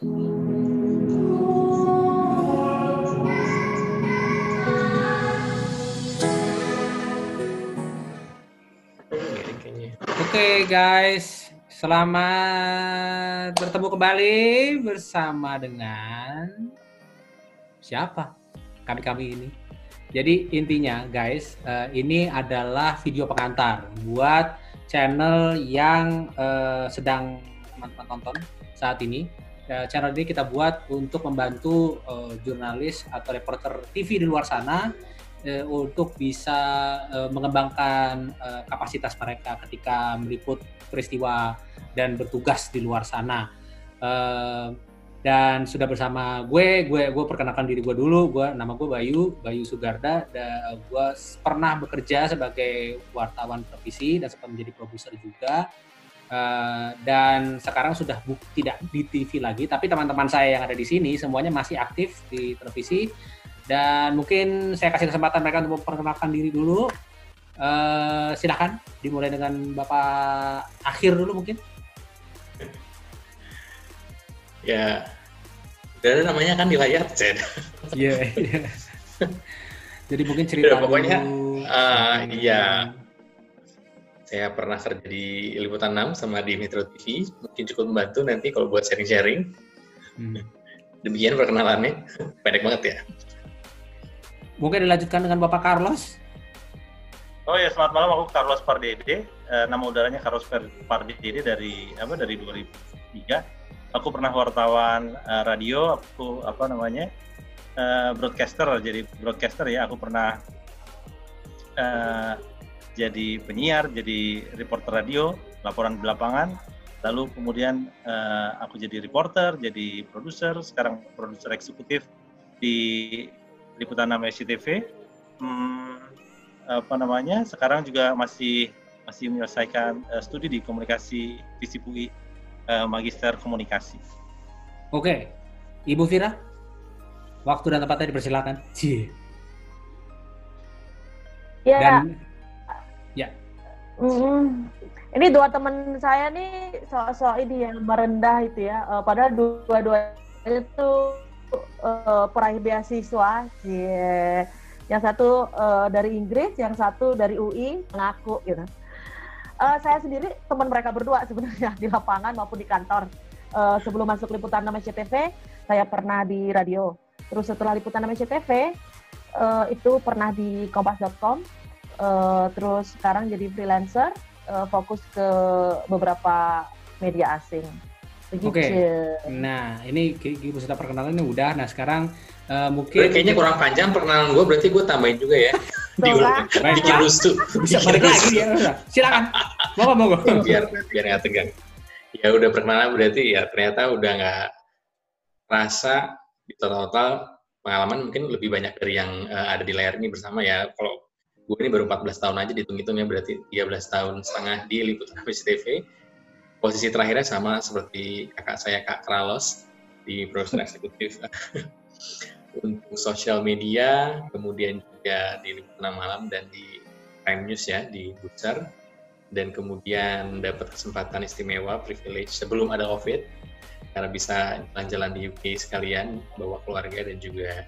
Oke guys, selamat bertemu kembali bersama dengan siapa? Kami-kami ini. Jadi intinya guys, uh, ini adalah video pengantar buat channel yang uh, sedang teman-teman tonton saat ini. Uh, channel ini kita buat untuk membantu uh, jurnalis atau reporter TV di luar sana uh, untuk bisa uh, mengembangkan uh, kapasitas mereka ketika meliput peristiwa dan bertugas di luar sana. Uh, dan sudah bersama gue, gue gue perkenalkan diri gue dulu, gue nama gue Bayu, Bayu Sugarda, dan gue pernah bekerja sebagai wartawan televisi dan sempat menjadi produser juga. Uh, dan sekarang sudah bu tidak di TV lagi, tapi teman-teman saya yang ada di sini semuanya masih aktif di televisi dan mungkin saya kasih kesempatan mereka untuk memperkenalkan diri dulu. Uh, silakan dimulai dengan Bapak Akhir dulu mungkin. Ya, ada namanya kan di layar, Ced. Iya, iya. Jadi mungkin cerita ya, pokoknya, dulu. Uh, iya. Saya pernah kerja di Liputan 6 sama di Metro TV. Mungkin cukup membantu nanti kalau buat sharing-sharing. Hmm. Demikian perkenalannya. Pendek banget ya. Mungkin dilanjutkan dengan Bapak Carlos. Oh ya, selamat malam. Aku Carlos Pardede. Uh, nama udaranya Carlos Pardede dari apa? Dari 2003. Aku pernah wartawan uh, radio. Aku apa namanya? Uh, broadcaster. Jadi broadcaster ya. Aku pernah uh, jadi penyiar, jadi reporter radio, laporan di lapangan. Lalu kemudian uh, aku jadi reporter, jadi produser. Sekarang produser eksekutif di liputan 6 SCTV. Hmm, apa namanya? Sekarang juga masih masih menyelesaikan uh, studi di komunikasi Visip UI uh, Magister Komunikasi. Oke, Ibu Vira, waktu dan tempatnya dipersilakan. Cie. Ya. Dan, ya. Mm, ini dua teman saya nih soal-soal ini yang merendah itu ya. Uh, padahal dua-duanya itu uh, peraih beasiswa, yeah. yang satu uh, dari Inggris, yang satu dari UI, ngaku gitu. Uh, saya sendiri teman mereka berdua sebenarnya di lapangan maupun di kantor. Uh, sebelum masuk liputan nama CTV, saya pernah di radio. Terus setelah liputan nama CTV, uh, itu pernah di kompas.com. Uh, terus sekarang jadi freelancer, uh, fokus ke beberapa media asing. Oke. Okay. Nah, ini Ibu sudah perkenalan ini udah. Nah, sekarang uh, mungkin kayaknya kurang panjang perkenalan gue, berarti gue tambahin juga ya. Diulang. Bikin lustu. Bisa balik lagi ya. Silakan. Mau mau. biar biar nggak tegang. Ya udah perkenalan berarti ya ternyata udah nggak rasa di total-total pengalaman mungkin lebih banyak dari yang uh, ada di layar ini bersama ya. Kalau gue ini baru 14 tahun aja dihitung-hitungnya berarti 13 tahun setengah di Liputan TV posisi terakhirnya sama seperti kakak saya Kak Kralos di produser eksekutif. Untuk sosial media, kemudian juga di Liputan Malam dan di Prime News ya di Bucar dan kemudian dapat kesempatan istimewa privilege sebelum ada COVID karena bisa jalan-jalan di UK sekalian bawa keluarga dan juga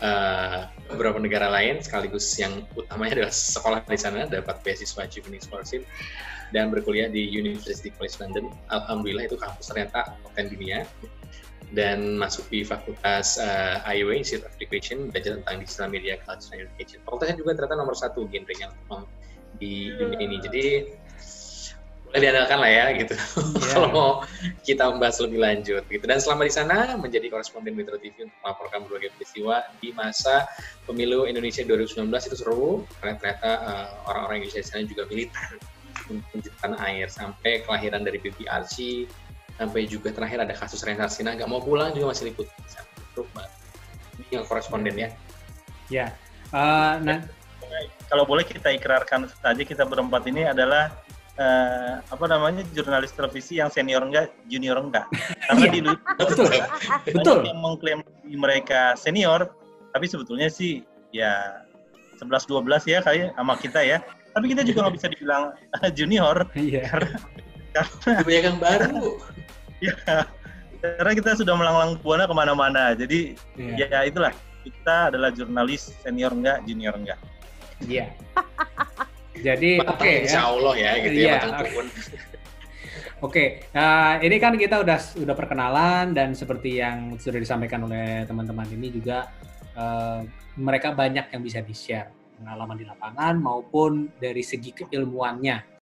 uh, beberapa negara lain sekaligus yang utamanya adalah sekolah di sana dapat beasiswa Juvenile Scholarship dan berkuliah di University College London. Alhamdulillah itu kampus ternyata top dunia dan masuk di fakultas uh, eh, IOA Institute of Education belajar tentang digital media culture and education. Fakultasnya juga ternyata nomor satu genrenya di dunia ini. Jadi boleh diandalkan lah ya gitu. Yeah. Kalau mau kita membahas lebih lanjut gitu. Dan selama di sana menjadi koresponden Metro TV untuk melaporkan berbagai peristiwa di masa pemilu Indonesia 2019 itu seru karena ternyata uh, orang-orang Indonesia di sana juga militan penciptaan air sampai kelahiran dari BBRC sampai juga terakhir ada kasus Reinhard Sina nggak mau pulang juga masih ikut ini yang koresponden ya ya uh, nah kalau boleh kita ikrarkan saja kita berempat ini adalah uh, apa namanya jurnalis televisi yang senior enggak junior enggak karena di betul betul yang mengklaim mereka senior tapi sebetulnya sih ya 11 12 ya kayak sama kita ya tapi kita juga nggak bisa dibilang junior iya. karena karena yang baru ya karena kita sudah melanglang buana ke mana-mana. Jadi Iya. ya itulah kita adalah jurnalis senior enggak, junior enggak. Iya. Jadi oke insya ya. Allah ya gitu Iya, ya matang oke. pun. Oke, nah, ini kan kita udah udah perkenalan dan seperti yang sudah disampaikan oleh teman-teman ini juga eh, mereka banyak yang bisa di-share pengalaman di lapangan maupun dari segi keilmuannya